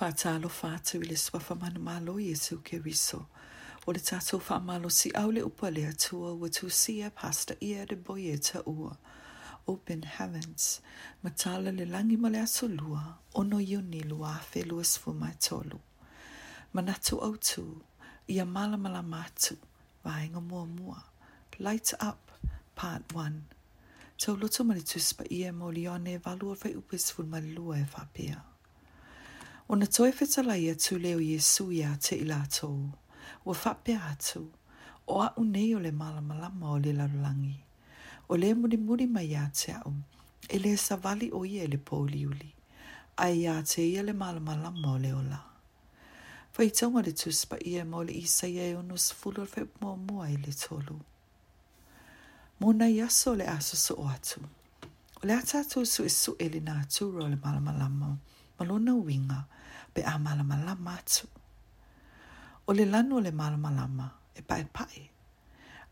Faatalofa atu i le suafa manamalo Iesu Keriso. O le tatou whaamalo si au le upa le atua wa tusia pasta ia de boye ta ua. Open heavens, matala le langi ma le lua, ono ioni lua fe lua sfu mai tolu. Manatu au tu, ia mala mala matu, vaenga mua mua. Lights up, part one. Tau loto mani tuspa ia mo lione valua fai upes fulmalua e pia. O na toi whetalaia tū leo Iesu ia te ila tō. Ua whape atu. O a unei o le malamalama o le larulangi. O le muri muri mai a te au. E le sa vali o ia e le pōliuli. A ia te ia le malamalama o le ola. Whai taunga le tūspa ia mo le isa ia e onus fulor fai mua mua i le tōlu. Mō nai aso le aso so o atu. O le atatū su e su e le nātūro le malamalama o le ma lona uiga pe a malamalama atu o le lanu o le malamalama e paʻepaʻe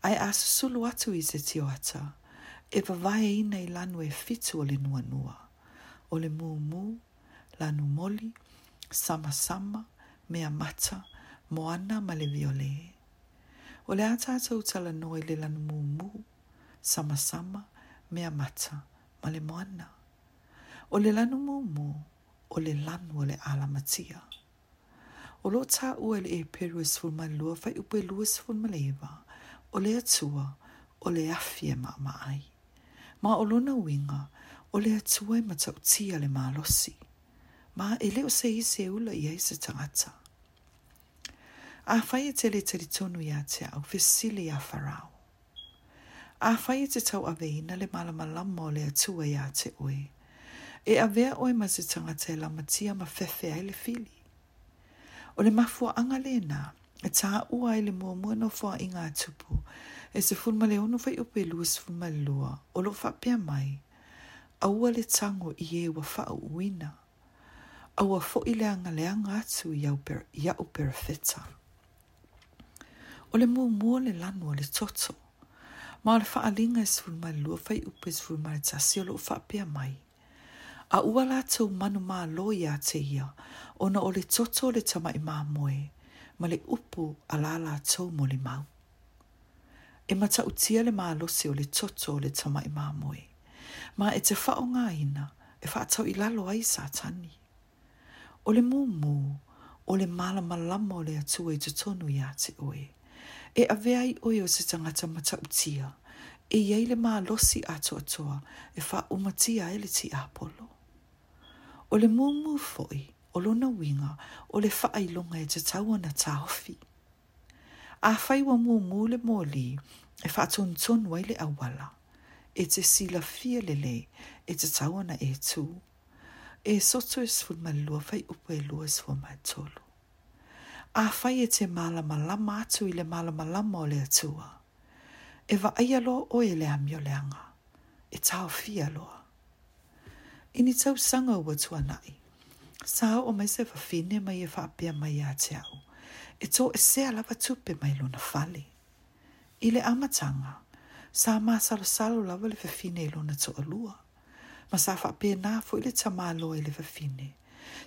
ae a susulu atu i se tioata e vavaeina i lanu e fitu o le nuanua o le mumu lanu moli samasama mea mata moana ma le viole o le a tatou talanoa i le lanu mumu samasama mea mata ma le moana o le lanu mumu o le lanu o le ala matia. O lo ta ua le e peru e sifun ma lua fai upe lua sifun ma lewa, o le atua, o le afie ma ma ai. Ma o luna winga, o le atua e matau tia le ma losi. Ma e leo se i se ula i aise tangata. A fai e te le teritonu ia te au fesili a farao. A fai e te tau aveina le malamalama o le atua ia te oe. A fai e te tau aveina le malamalama o le atua ia te oe. avea oe ma se tangata e lamatia ma whewhea ele whili. O le mafua anga na, e tā ua ele mua mua no fua inga atupu, e se fulma le ono whai upe se fulma lua, o lo whapea mai, a ua le tango i e wa wha uina. A ua fo i le anga atu i au pera feta. O le mua mua le lanu o le toto, ma le wha alinga se fulma lua fai upe fulma le tasi o lo whapea mai. a ua la manu mā loia te ia, ona o le toto le tama i mā moe, ma le upu a la la mo le mau. E mata utia le mā losi o le toto le tama i mā moe, ma e te whao ngā ina, e wha tau i lalo ai sā tani. O le mūmū, o le mala malama o le atua e i te tonu i te oe, e avea i oe o se tangata mata utia, e iei le mā losi ato atoa, e wha umatia ele ti apolo o le mumu foi o lona winga o le lunga e te tau ana tāwhi. A whai wa mumu le mōli e whaton ton wai le awala e te sila fia lele e te tau ana e tū e soto e sfu malua fai upo e lua e sfu mai tolu. A whai e te mala malama atu i le mala malama o le atua. E va aia loa o e le amio leanga. E tau fia i ni tau sanga ua tua nai. Sa hau o mai se fafine mai e whaapia mai a te au. E tō e se alawa tupe mai luna fali. I le amatanga, sa ma sala salo lawa le fafine i luna tō alua. Ma sa whaapia nā fu i le tamalo i le fafine.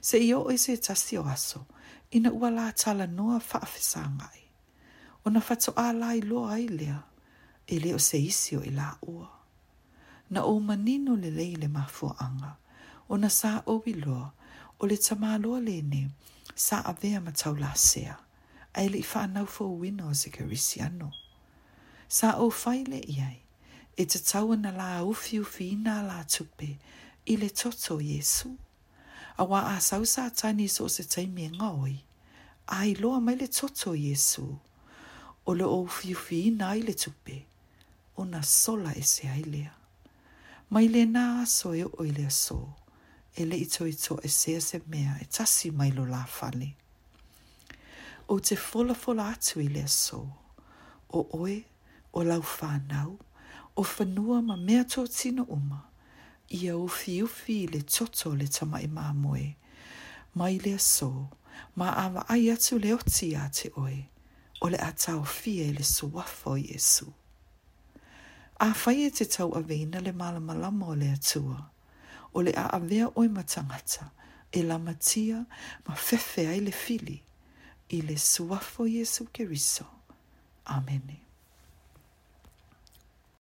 Se i o i e se tasi o aso, ina ua la tala noa whaafisa ngai. O na fatoa lai loa i lea, i e leo se isio i la ua na o manino le lei le mafuanga, o na sa o loa, o le tamaloa le ne, sa avea ma tau la sea, a ele i whanau fo wino se kerisiano. Sa o faile iai, e te taua na la ufi ufi ina la tupe, i le toto Yesu. A wa a sau sa tani so se taimi e ngaoi, a i loa mai le toto Yesu, o le ufi ufi ina i le tupe, o na sola e se ailea. Mai le nā aso e o le aso, e le ito ito e sea se mea e tasi mai lo la fale. O te fola fola atu i le aso, o oe, o lau whanau, o whanua ma mea tō tino uma, ia o fi ufi le toto le tama i mā moe. Mai le aso, ma awa ai atu le oti a te oe, o le atao fie le suwafo i esu. Jesu. A whai e te tau a vena le mala malama o le atua. O le a avea oi matangata. E la matia ma fefe ai le fili. I le suafo Jesu Keriso. Amene. Amen.